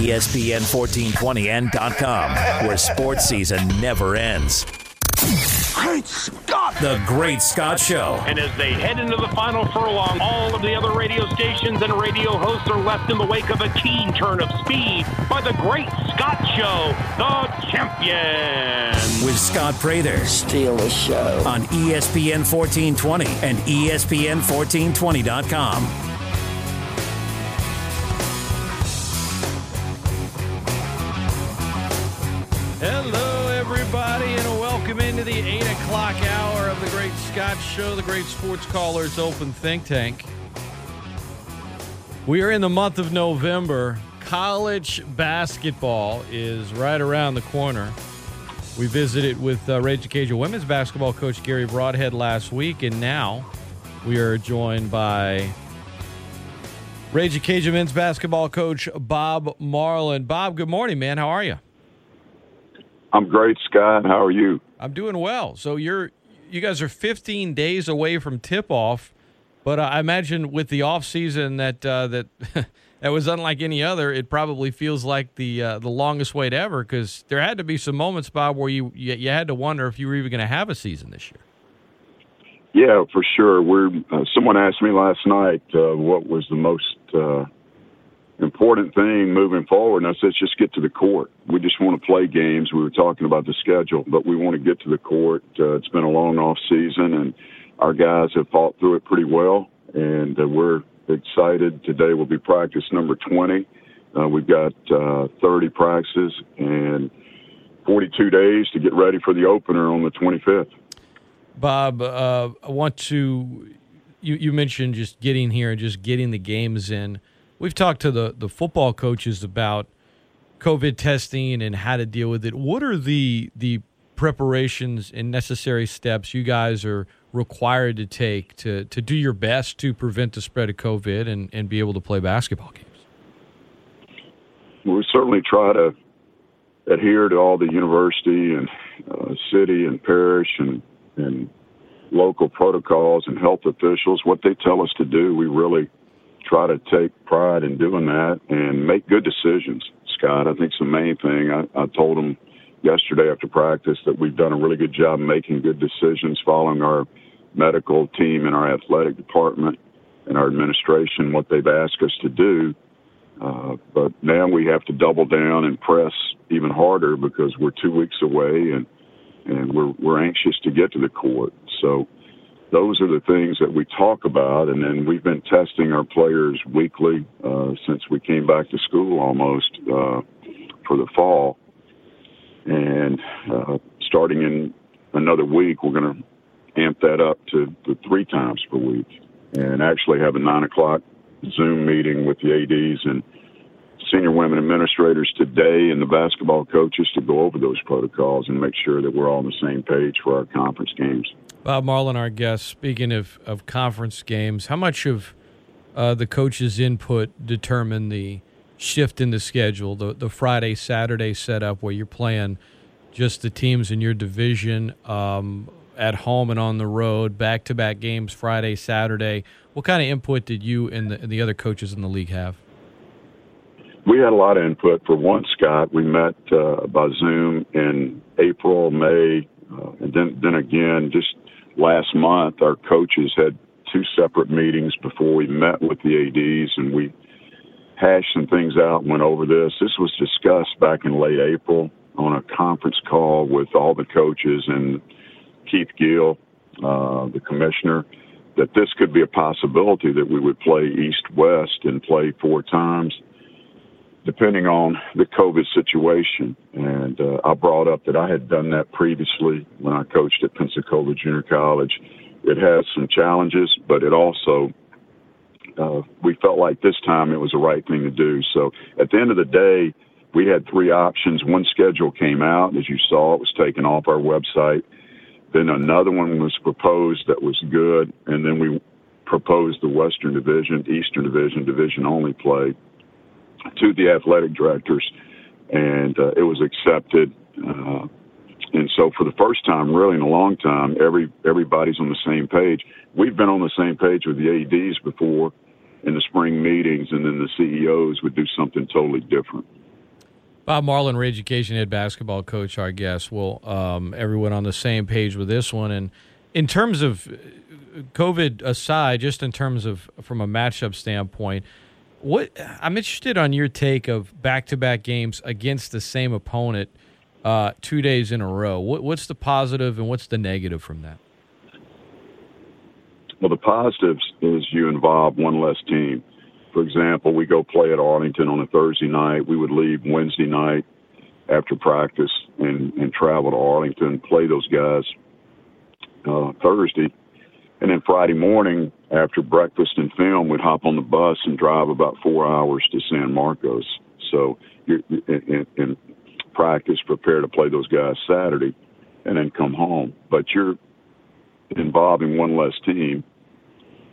ESPN 1420 and .com, where sports season never ends. Great Scott! The Great Scott Show. And as they head into the final furlong, all of the other radio stations and radio hosts are left in the wake of a keen turn of speed by the Great Scott Show, the champion. With Scott Prather. Steal the show. On ESPN 1420 and ESPN1420.com. Scott Show, the Great Sports Callers Open Think Tank. We are in the month of November. College basketball is right around the corner. We visited with uh, Ragin' Cajun women's basketball coach Garry Brodhead last week, and now we are joined by Ragin' Cajun men's basketball coach Bob Marlin. Bob, good morning, man. How are you? I'm great, Scott. How are you? I'm doing well. So you're you guys are 15 days away from tip off, but I imagine with the off season that uh, that that was unlike any other. It probably feels like the uh, the longest wait ever because there had to be some moments, Bob, where you you, you had to wonder if you were even going to have a season this year. Yeah, for sure. We're. Uh, someone asked me last night uh, what was the most uh, important thing moving forward, and I said, let's just get to the court. We just want to play games. We were talking about the schedule, but we want to get to the court. Uh, it's been a long off season, and our guys have fought through it pretty well, and uh, we're excited. Today will be practice number 20. Uh, we've got uh, 30 practices and 42 days to get ready for the opener on the 25th. Bob, uh, I want to. You, you mentioned just getting here and just getting the games in. We've talked to the, the football coaches about COVID testing and how to deal with it. What are the the preparations and necessary steps you guys are required to take to, to do your best to prevent the spread of COVID and, and be able to play basketball games? We certainly try to adhere to all the university and uh, city and parish and, and local protocols and health officials. What they tell us to do, we really try to take pride in doing that and make good decisions, Scott. I think it's the main thing. I, I told them yesterday after practice that we've done a really good job making good decisions following our medical team and our athletic department and our administration what they've asked us to do. Uh, but now we have to double down and press even harder because we're two weeks away and and we're we're anxious to get to the court. So those are the things that we talk about, and then we've been testing our players weekly uh, since we came back to school almost uh, for the fall. And uh, starting in another week, we're going to amp that up to, to three times per week, and actually have a nine o'clock Zoom meeting with the ads and senior women administrators today and the basketball coaches to go over those protocols and make sure that we're all on the same page for our conference games. Bob Marlin, our guest. Speaking of, of conference games, how much of uh, the coach's input determine the shift in the schedule, the the Friday Saturday setup where you're playing just the teams in your division um, at home and on the road, back to back games Friday Saturday. What kind of input did you and the, and the other coaches in the league have? We had a lot of input. For one, Scott, we met uh, by Zoom in April, May, uh, and then then again just last month, our coaches had two separate meetings before we met with the ads, and we hashed some things out and went over this. This was discussed back in late April on a conference call with all the coaches and Keith Gill, uh, the commissioner, that this could be a possibility that we would play East West and play four times depending on the COVID situation. And uh, I brought up that I had done that previously when I coached at Pensacola Junior College. It has some challenges, but it also, uh, we felt like this time it was the right thing to do. So at the end of the day, we had three options. One schedule came out, as you saw, it was taken off our website. Then another one was proposed that was good, and then we proposed the Western Division, Eastern Division, division only play to the athletic directors, and uh, it was accepted. Uh, and so, for the first time, really in a long time, every everybody's on the same page. We've been on the same page with the ads before in the spring meetings, and then the CEOs would do something totally different. Bob Marlin, Ragin' Cajun head basketball coach, our guest. Well, um, everyone on the same page with this one. And in terms of uh, COVID aside, just in terms of from a matchup standpoint, what I'm interested on your take of back-to-back games against the same opponent uh, two days in a row. What, what's the positive and what's the negative from that? Well, the positives is you involve one less team. For example, we go play at Arlington on a Thursday night. We would leave Wednesday night after practice and, and travel to Arlington, play those guys uh, Thursday. And then Friday morning, after breakfast and film, we'd hop on the bus and drive about four hours to San Marcos. So you're in, in practice, prepare to play those guys Saturday, and then come home. But you're involving one less team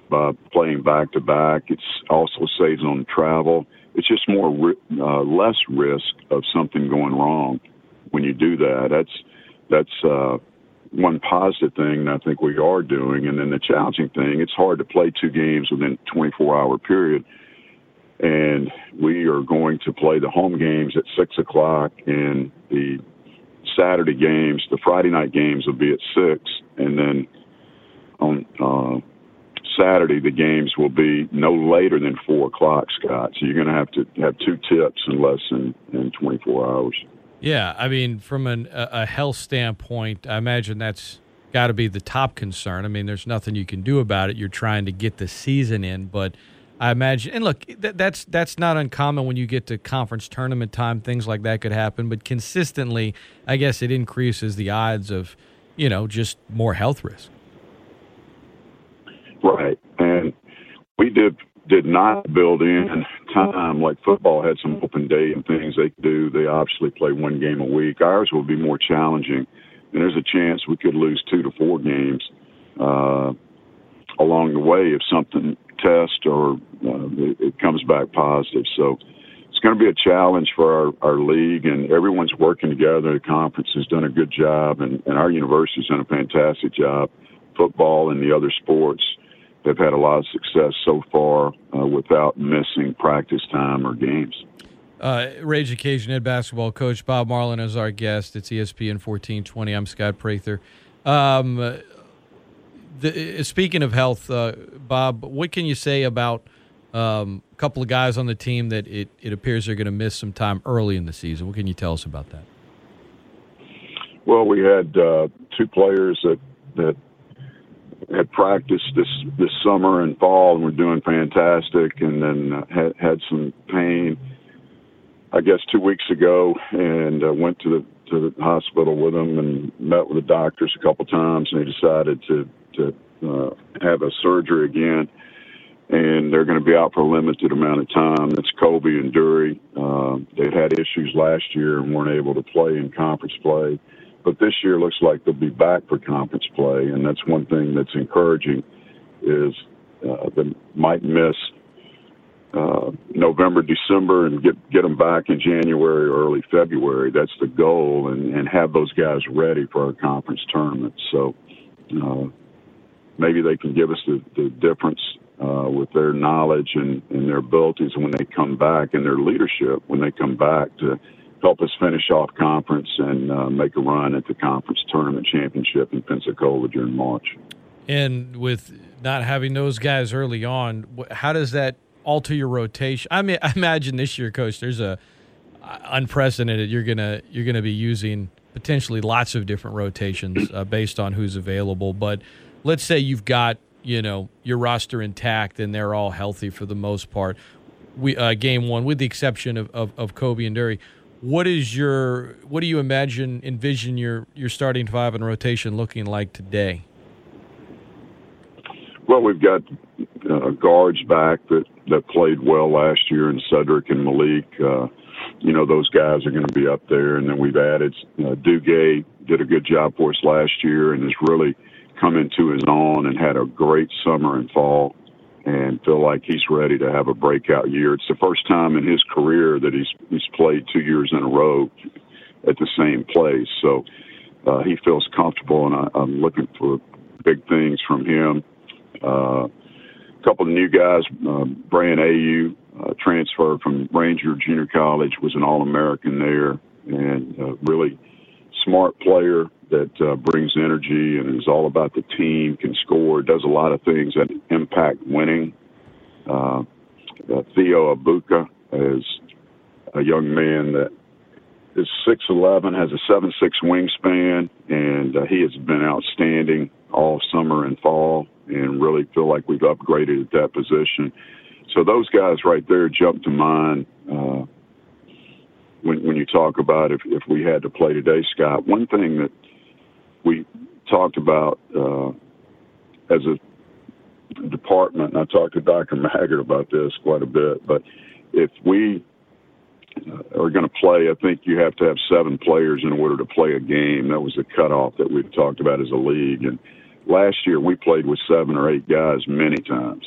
by playing back to back. It's also saves on travel. It's just more uh, less risk of something going wrong when you do that. That's that's uh, one positive thing that I think we are doing. And then the challenging thing, it's hard to play two games within a 24 hour period. And we are going to play the home games at six o'clock and the Saturday games, the Friday night games will be at six. And then on, uh, Saturday, the games will be no later than four o'clock, Scott. So you're going to have to have two tips in less than in 24 hours. Yeah, I mean, from an, a health standpoint, I imagine that's got to be the top concern. I mean, there's nothing you can do about it. You're trying to get the season in, but I imagine, and look, that, that's that's not uncommon when you get to conference tournament time. Things like that could happen, but consistently, I guess it increases the odds of, you know, just more health risk. Right, and we did did not build in time like football had some open day and things they do. They obviously play one game a week. Ours will be more challenging, and there's a chance we could lose two to four games uh, along the way if something tests or uh, it, it comes back positive. So it's going to be a challenge for our, our league, and everyone's working together. The conference has done a good job, and, and our university's done a fantastic job. Football and the other sports they've had a lot of success so far uh, without missing practice time or games. Uh, Ragin' Cajun head basketball coach Bob Marlin is our guest. It's ESPN 1420. I'm Scott Prather. Um, the, speaking of health, uh, Bob, what can you say about um, a couple of guys on the team that it, it appears they're going to miss some time early in the season? What can you tell us about that? Well, we had uh, two players that that had practiced this this summer and fall and were doing fantastic, and then uh, had had some pain. I guess two weeks ago, and uh, went to the to the hospital with them and met with the doctors a couple times, and they decided to to uh, have a surgery again, and they're going to be out for a limited amount of time. That's Kobe and Dury. Uh, they've had issues last year and weren't able to play in conference play but this year looks like they'll be back for conference play, and that's one thing that's encouraging. Is uh, they might miss uh, November, December, and get get them back in January or early February. That's the goal, and and have those guys ready for our conference tournament. So uh, maybe they can give us the, the difference uh, with their knowledge and, and their abilities when they come back and their leadership when they come back to help us finish off conference and uh, make a run at the conference tournament championship in Pensacola during March. And with not having those guys early on, how does that alter your rotation? I mean, I imagine this year, coach, there's a uh, unprecedented. You're gonna you're gonna be using potentially lots of different rotations uh, based on who's available. But let's say you've got you know your roster intact and they're all healthy for the most part. We uh, game one, with the exception of, of, of Kobe and Dury what is your what do you imagine envision your your starting five and rotation looking like today? Well, we've got uh, guards back that that played well last year, and Cedric and Mylik. Uh, you know those guys are going to be up there, and then we've added uh, did a good job for us last year, and has really come into his own and had a great summer and fall and feel like he's ready to have a breakout year. It's the first time in his career that he's he's played two years in a row at the same place. So uh, he feels comfortable, and I, I'm looking for big things from him. Uh, a couple of new guys, uh, Brian Ayu, uh, transfer from Ranger Junior College, was an All American there, and uh, really smart player that uh, brings energy and is all about the team, can score, does a lot of things that impact winning. Uh, uh, Theo Akwuba is a young man that is 6'11, has a 7'6 wingspan, and uh, he has been outstanding all summer and fall, and really feel like we've upgraded at that position. So those guys right there jump to mind uh, when when you talk about if if we had to play today, Scott. One thing that we talked about uh, as a department, and I talked to Dr. Maggard about this quite a bit, but if we uh, are going to play, I think you have to have seven players in order to play a game. That was the cutoff that we've talked about as a league. And last year we played with seven or eight guys many times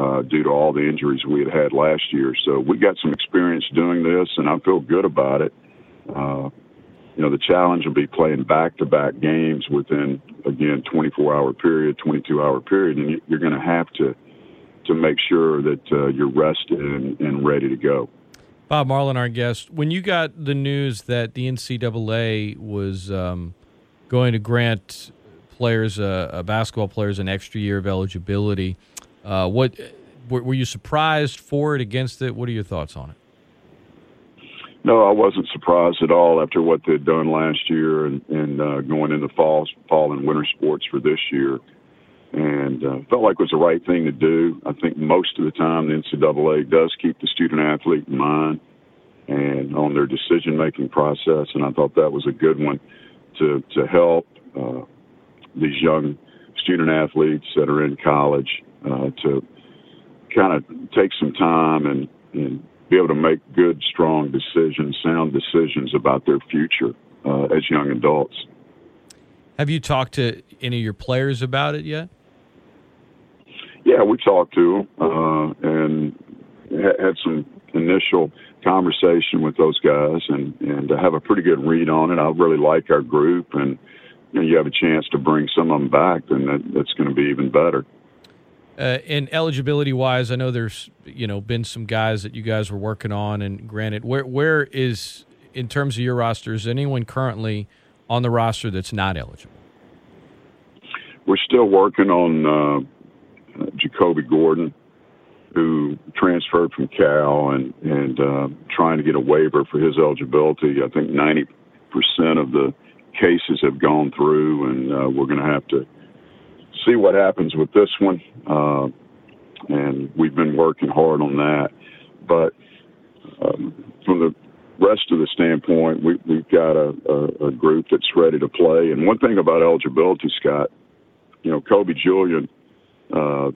uh, due to all the injuries we had had last year. So we got some experience doing this, and I feel good about it. Uh, you know, the challenge will be playing back-to-back games within again 24-hour period, 22-hour period, and you're going to have to to make sure that uh, you're rested and, and ready to go. Bob Marlin, our guest. When you got the news that the NCAA was um, going to grant players, uh, uh, basketball players, an extra year of eligibility, uh, what were, were, you surprised for it, against it? What are your thoughts on it? No, I wasn't surprised at all after what they'd done last year and, and uh, going into fall, fall and winter sports for this year and uh, felt like it was the right thing to do. I think most of the time the NCAA does keep the student athlete in mind and on their decision making process, and I thought that was a good one to to help uh, these young student athletes that are in college uh, to kind of take some time and, and be able to make good, strong decisions, sound decisions about their future uh, as young adults. Have you talked to any of your players about it yet? Yeah, we talked to them uh, and had some initial conversation with those guys, and and to have a pretty good read on it. I really like our group, and you, know, you have a chance to bring some of them back, then that, that's going to be even better. Uh, and eligibility wise, I know there's you know been some guys that you guys were working on, and granted, where where is in terms of your roster is anyone currently on the roster that's not eligible? We're still working on uh, Jacoby Gordon, who transferred from Cal and and uh, trying to get a waiver for his eligibility. I think 90 percent of the cases have gone through, and uh, we're going to have to see what happens with this one. Uh, and we've been working hard on that. But um, from the rest of the standpoint, we, we've got a, a, a group that's ready to play. And one thing about eligibility, Scott, you know, Kobe Julien uh,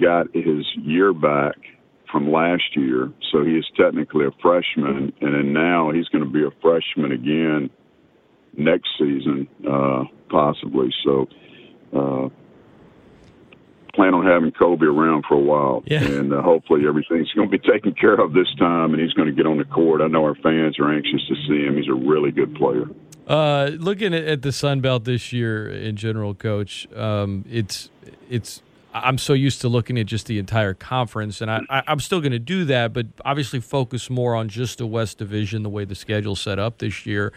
got his year back from last year, so he is technically a freshman, and then now he's going to be a freshman again next season, uh, possibly. So, uh, plan on having Kobe around for a while, yeah. and uh, hopefully everything's going to be taken care of this time, and he's going to get on the court. I know our fans are anxious to see him. He's a really good player. Uh, looking at, the Sun Belt this year in general, Coach, um, it's it's I'm so used to looking at just the entire conference, and I, am still going to do that, but obviously focus more on just the West Division, the way the schedule's set up this year.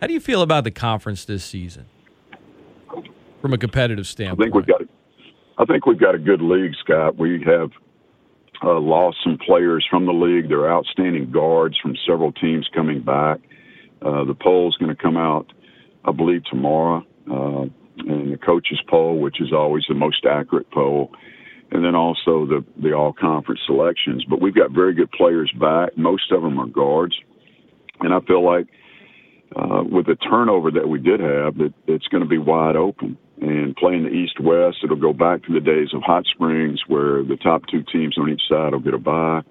How do you feel about the conference this season, from a competitive standpoint? I think we've got. A, I think we've got a good league, Scott. We have uh, lost some players from the league. They're outstanding guards from several teams coming back. Uh, the poll's going to come out, I believe, tomorrow. Uh, and the coaches poll, which is always the most accurate poll, and then also the the all conference selections. But we've got very good players back. Most of them are guards, and I feel like uh, with the turnover that we did have, that it's going to be wide open. And playing the East West, it'll go back to the days of Hot Springs, where the top two teams on each side will get a bye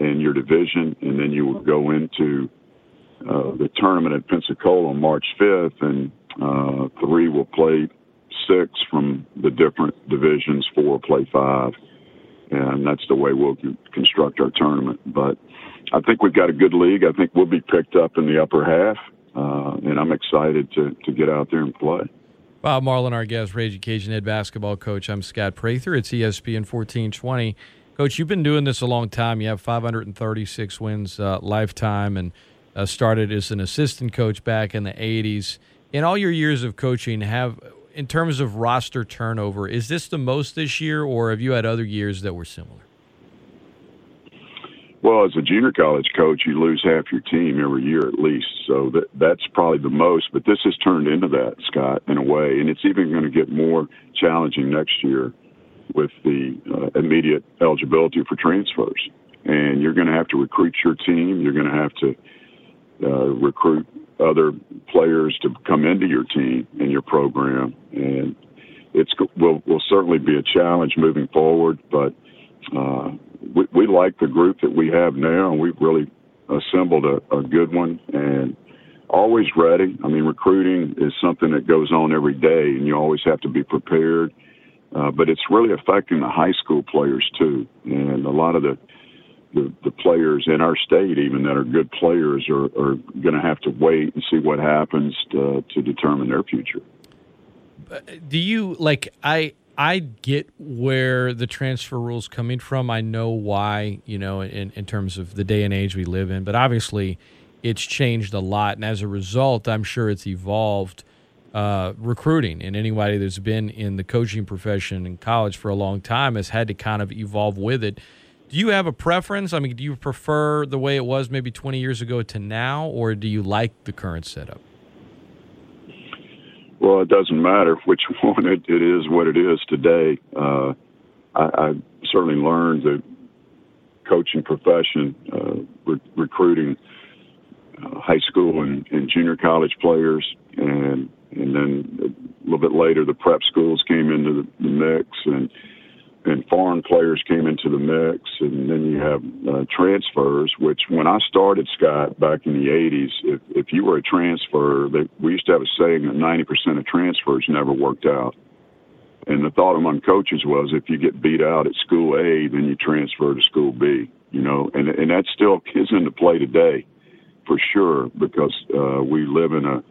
in your division, and then you will go into uh, the tournament at Pensacola on March 5th, and uh, three will play six from the different divisions. Four play five, and that's the way we'll construct our tournament. But I think we've got a good league. I think we'll be picked up in the upper half, uh, and I'm excited to to get out there and play. Bob Marlin, our guest, Raging Cajun head basketball coach. I'm Scott Prather. It's ESPN 1420. Coach, you've been doing this a long time. You have 536 wins uh, lifetime and uh, started as an assistant coach back in the 80s. In all your years of coaching, have in terms of roster turnover, is this the most this year, or have you had other years that were similar? Well, as a junior college coach, you lose half your team every year at least. So that that's probably the most. But this has turned into that, Scott, in a way, and it's even going to get more challenging next year with the uh, immediate eligibility for transfers. And you're going to have to recruit your team. You're going to have to uh, recruit other players to come into your team and your program. And it's will will certainly be a challenge moving forward, but. Uh, we, we like the group that we have now, and we've really assembled a, a good one and always ready. I mean, recruiting is something that goes on every day, and you always have to be prepared. Uh, but it's really affecting the high school players too, and a lot of the the, the players in our state, even that are good players, are, are going to have to wait and see what happens to, to determine their future. Do you like? I I get where the transfer rules coming from. I know why, you know, in, in terms of the day and age we live in, but obviously it's changed a lot. And as a result, I'm sure it's evolved uh, recruiting. And anybody that's been in the coaching profession in college for a long time has had to kind of evolve with it. Do you have a preference? I mean, do you prefer the way it was maybe 20 years ago to now, or do you like the current setup? Well, it doesn't matter which one. It, it is what it is today. Uh, I, I certainly learned the coaching profession, uh, re- recruiting uh, high school and, and junior college players, and and then a little bit later the prep schools came into the, the mix, and and foreign players came into the mix, and then you have uh, transfers. Which, when I started Scott back in the '80s, if, if you were a transfer, they, we used to have a saying that 90% of transfers never worked out. And the thought among coaches was, if you get beat out at school A, then you transfer to school B. You know, and and that still is into play today, for sure, because uh, we live in a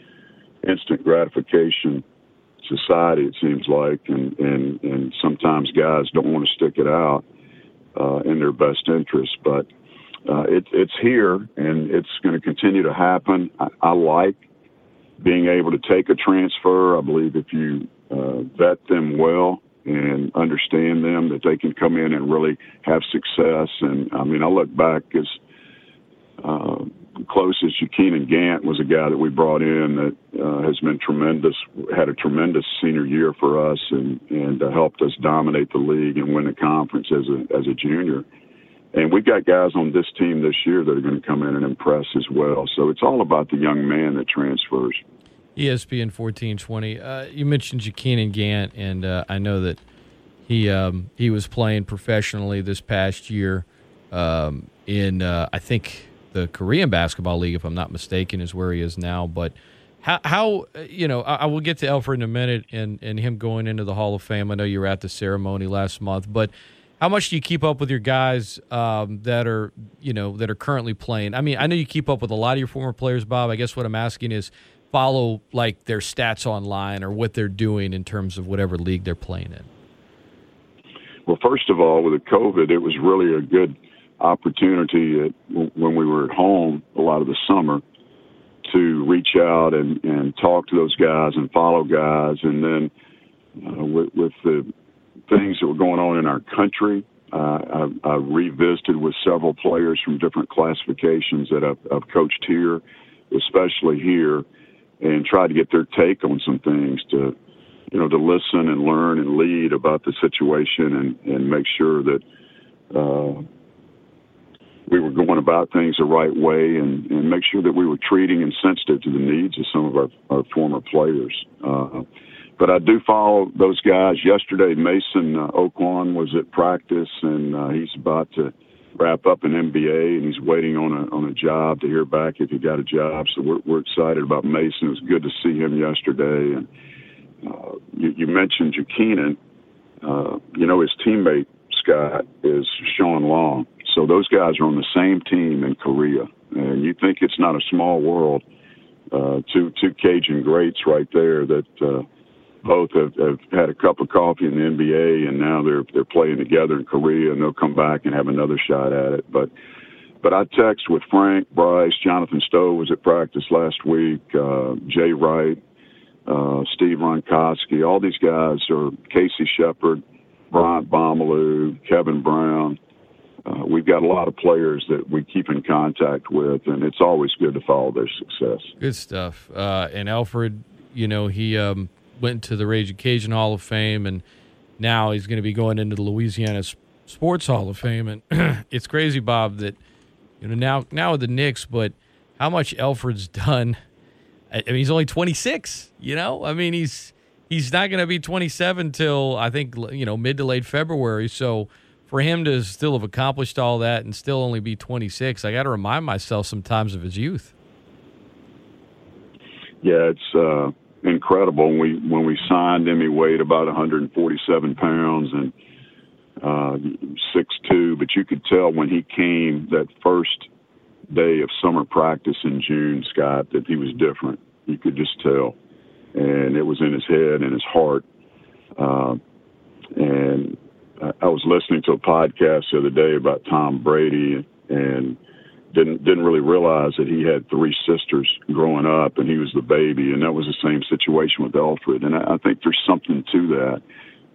instant gratification society. It seems like, and and and sometimes guys don't want to stick it out uh, in their best interest, but. Uh, it, it's here and it's going to continue to happen. I, I like being able to take a transfer. I believe if you uh, vet them well and understand them, that they can come in and really have success. And I mean, I look back as uh, closest, Keenan Gant was a guy that we brought in that uh, has been tremendous, had a tremendous senior year for us, and and uh, helped us dominate the league and win the conference as a as a junior. And we've got guys on this team this year that are going to come in and impress as well. So it's all about the young man that transfers. ESPN fourteen twenty. Uh, you mentioned Jakeenan Gant, and uh, I know that he um, he was playing professionally this past year um, in uh, I think the Korean Basketball League, if I'm not mistaken, is where he is now. But how, how you know, I, I, will get to Elfrid in a minute and, and him going into the Hall of Fame. I know you were at the ceremony last month, but how much do you keep up with your guys um, that are you know that are currently playing? I mean, I know you keep up with a lot of your former players, Bob. I guess what I'm asking is follow like their stats online or what they're doing in terms of whatever league they're playing in. Well, first of all, with the COVID, it was really a good opportunity at, when we were at home a lot of the summer to reach out and, and talk to those guys and follow guys. And then uh, with, with the things that were going on in our country, uh, I, I revisited with several players from different classifications that I've, I've coached here, especially here, and tried to get their take on some things to, you know, to listen and learn and lead about the situation and, and make sure that uh, we were going about things the right way and, and make sure that we were treating and sensitive to the needs of some of our, our former players. Uh, but I do follow those guys. Yesterday, Mason uh, Okwan was at practice, and uh, he's about to wrap up an MBA, and he's waiting on a on a job to hear back if he got a job. So we're we're excited about Mason. It was good to see him yesterday. And uh, you, you mentioned Jakeenan. Uh, you know his teammate Scott is Shawn Long so those guys are on the same team in Korea, and you think it's not a small world. Uh, two two Cajun greats right there that uh, both have, have had a cup of coffee in the NBA, and now they're they're playing together in Korea, and they'll come back and have another shot at it. But but I text with Frank, Bryce, Jonathan Stowe was at practice last week, uh, Jay Wright, uh, Steve Ronkoski, all these guys are Casey Shepard, Bryant Mbamalu, Kevin Brown. Uh, we've got a lot of players that we keep in contact with, and it's always good to follow their success. Good stuff. Uh, and Elfrid, you know, he um, went to the Raging Cajun Hall of Fame, and now he's going to be going into the Louisiana Sports Hall of Fame. And it's crazy, Bob, that you know now now with the Knicks, but how much Elfrid's done. I mean, he's only 26. You know, I mean, he's he's not going to be 27 till I think you know mid to late February. So for him to still have accomplished all that and still only be 26, I got to remind myself sometimes of his youth. Yeah, it's uh, incredible. When we when we signed him, he weighed about 147 pounds and uh, six two. But you could tell when he came that first day of summer practice in June, Scott, that he was different. You could just tell, and it was in his head and his heart. Uh, and I was listening to a podcast the other day about Tom Brady and didn't didn't really realize that he had three sisters growing up and he was the baby and that was the same situation with Elfrid. And I, I think there's something to that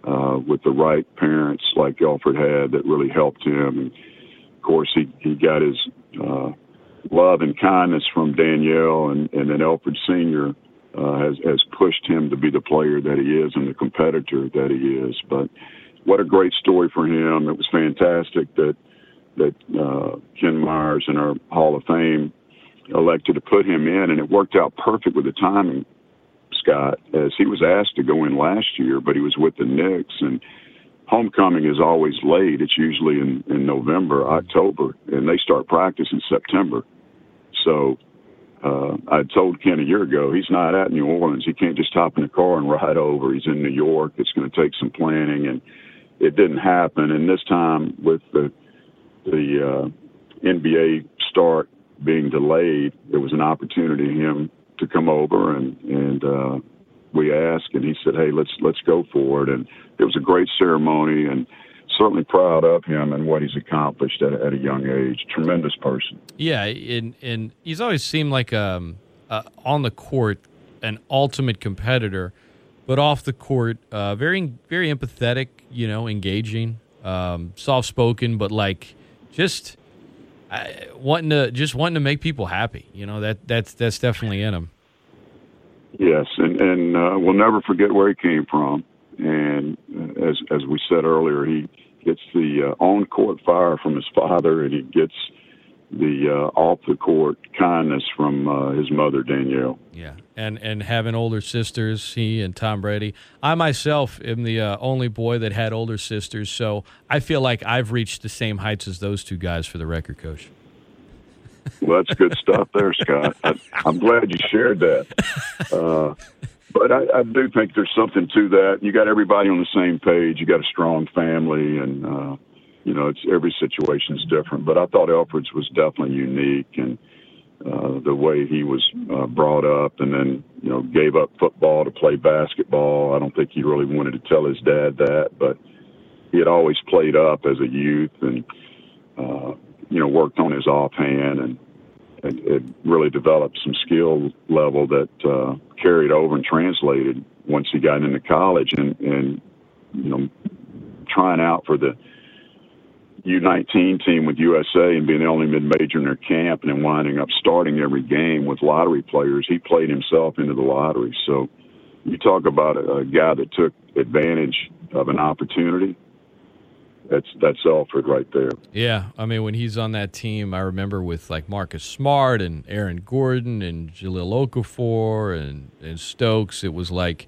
uh, with the right parents like Elfrid had that really helped him. And of course he he got his uh, love and kindness from Danielle and and then Elfrid Senior uh, has has pushed him to be the player that he is and the competitor that he is. But what a great story for him. It was fantastic that that uh, Ken Myers in our Hall of Fame elected to put him in, and it worked out perfect with the timing, Scott, as he was asked to go in last year, but he was with the Knicks, and homecoming is always late. It's usually in, in November, October, and they start practice in September. So uh, I told Ken a year ago he's not at New Orleans. He can't just hop in a car and ride over. He's in New York. It's going to take some planning, and it didn't happen. And this time, with the the uh, NBA start being delayed, there was an opportunity for him to come over, and and uh, we asked, and he said, "Hey, let's let's go for it." And it was a great ceremony, and certainly proud of him and what he's accomplished at, at a young age. Tremendous person. Yeah, and and he's always seemed like um uh, on the court an ultimate competitor but off the court, uh, very very empathetic, you know, engaging, um, soft spoken, but like just uh, wanting to just wanting to make people happy. You know that that's that's definitely in him. Yes, and and uh, we'll never forget where he came from. And uh, as as we said earlier, he gets the uh, on court fire from his father, and he gets the uh, off the court kindness from uh, his mother Danielle. Yeah, and and having older sisters, he and Tom Brady. I myself am the uh, only boy that had older sisters, so I feel like I've reached the same heights as those two guys for the record, coach. Well, that's good stuff there, Scott. I, am glad you shared that. Uh, but I, I do think there's something to that. You got everybody on the same page. You got a strong family, and uh, you know, it's every situation is different. But I thought Elfrid's was definitely unique, and uh, the way he was uh, brought up, and then you know, gave up football to play basketball. I don't think he really wanted to tell his dad that, but he had always played up as a youth, and uh, you know, worked on his offhand, and, and it really developed some skill level that uh, carried over and translated once he got into college, and and you know, trying out for the U19 team with USA and being the only mid-major in their camp and then winding up starting every game with lottery players, he played himself into the lottery. So you talk about a, a guy that took advantage of an opportunity. That's that's Elfrid right there. Yeah, I mean when he's on that team, I remember with like Marcus Smart and Aaron Gordon and Jahlil Okafor and and Stokes, it was like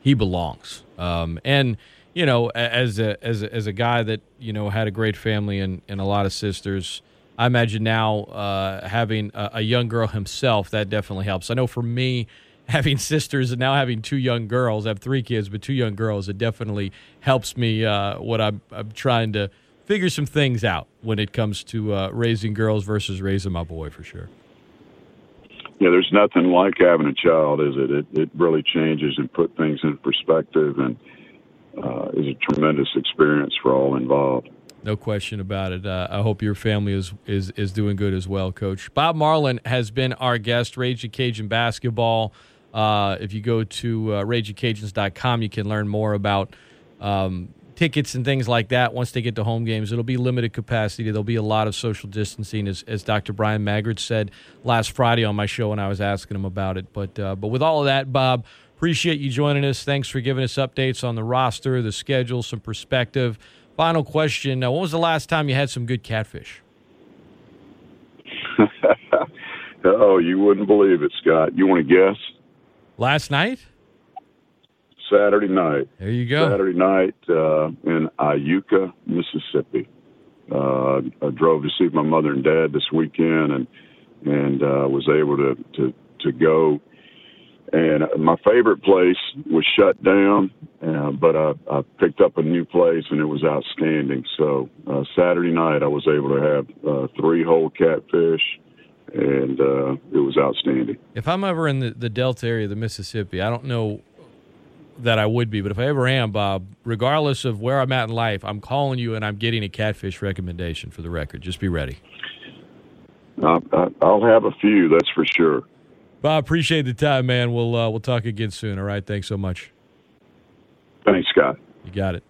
he belongs. Um, and you know, as a as a, as a guy that you know had a great family and, and a lot of sisters, I imagine now uh, having a, a, young girl himself that definitely helps. I know for me, having sisters and now having two young girls, I have three kids, but two young girls, it definitely helps me. Uh, what I'm I'm trying to figure some things out when it comes to uh, raising girls versus raising my boy for sure. yeah, there's nothing like having a child, is it? It it really changes and put things in perspective, and uh, is a tremendous experience for all involved. No question about it. Uh, I hope your family is, is is doing good as well, Coach. Bob Marlin has been our guest. Rage Raging Cajun basketball. Uh, if you go to uh, RagingCajuns.com, you can learn more about um, tickets and things like that. Once they get to home games, it'll be limited capacity. There'll be a lot of social distancing, as, as Dr. Bryan Maggard said last Friday on my show when I was asking him about it. But uh, but with all of that, Bob, appreciate you joining us. Thanks for giving us updates on the roster, the schedule, some perspective. Final question: uh, When was the last time you had some good catfish? oh, you wouldn't believe it, Scott. You want to guess? Last night. Saturday night. There you go. Saturday night uh, in Iuka, Mississippi. Uh, I drove to see my mother and dad this weekend, and and uh, was able to to to go. And my favorite place was shut down, uh, but I, I picked up a new place, and it was outstanding. So uh, Saturday night, I was able to have uh, three whole catfish, and uh, it was outstanding. If I'm ever in the, the Delta area of the Mississippi, I don't know that I would be, but if I ever am, Bob, regardless of where I'm at in life, I'm calling you and I'm getting a catfish recommendation for the record. Just be ready. Uh, I'll have a few, that's for sure. Bob, appreciate the time, man. We'll uh, we'll talk again soon. All right, thanks so much. Thanks, Scott. You got it.